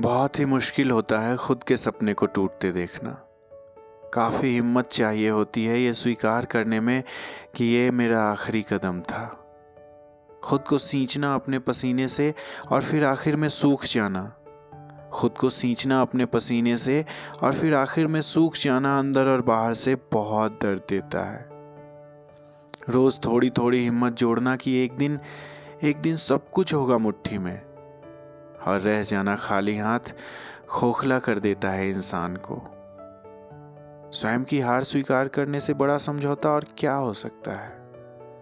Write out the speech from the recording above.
बहुत ही मुश्किल होता है खुद के सपने को टूटते देखना। काफ़ी हिम्मत चाहिए होती है ये स्वीकार करने में कि ये मेरा आखिरी कदम था। खुद को सींचना अपने पसीने से और फिर आखिर में सूख जाना। खुद को सींचना अपने पसीने से और फिर आखिर में सूख जाना अंदर और बाहर से बहुत दर्द देता है। रोज थोड़ी थोड़ी हिम्मत जोड़ना कि एक दिन एक दिन सब कुछ होगा मुट्ठी में। और रह जाना खाली हाथ खोखला कर देता है इंसान को। स्वयं की हार स्वीकार करने से बड़ा समझौता और क्या हो सकता है?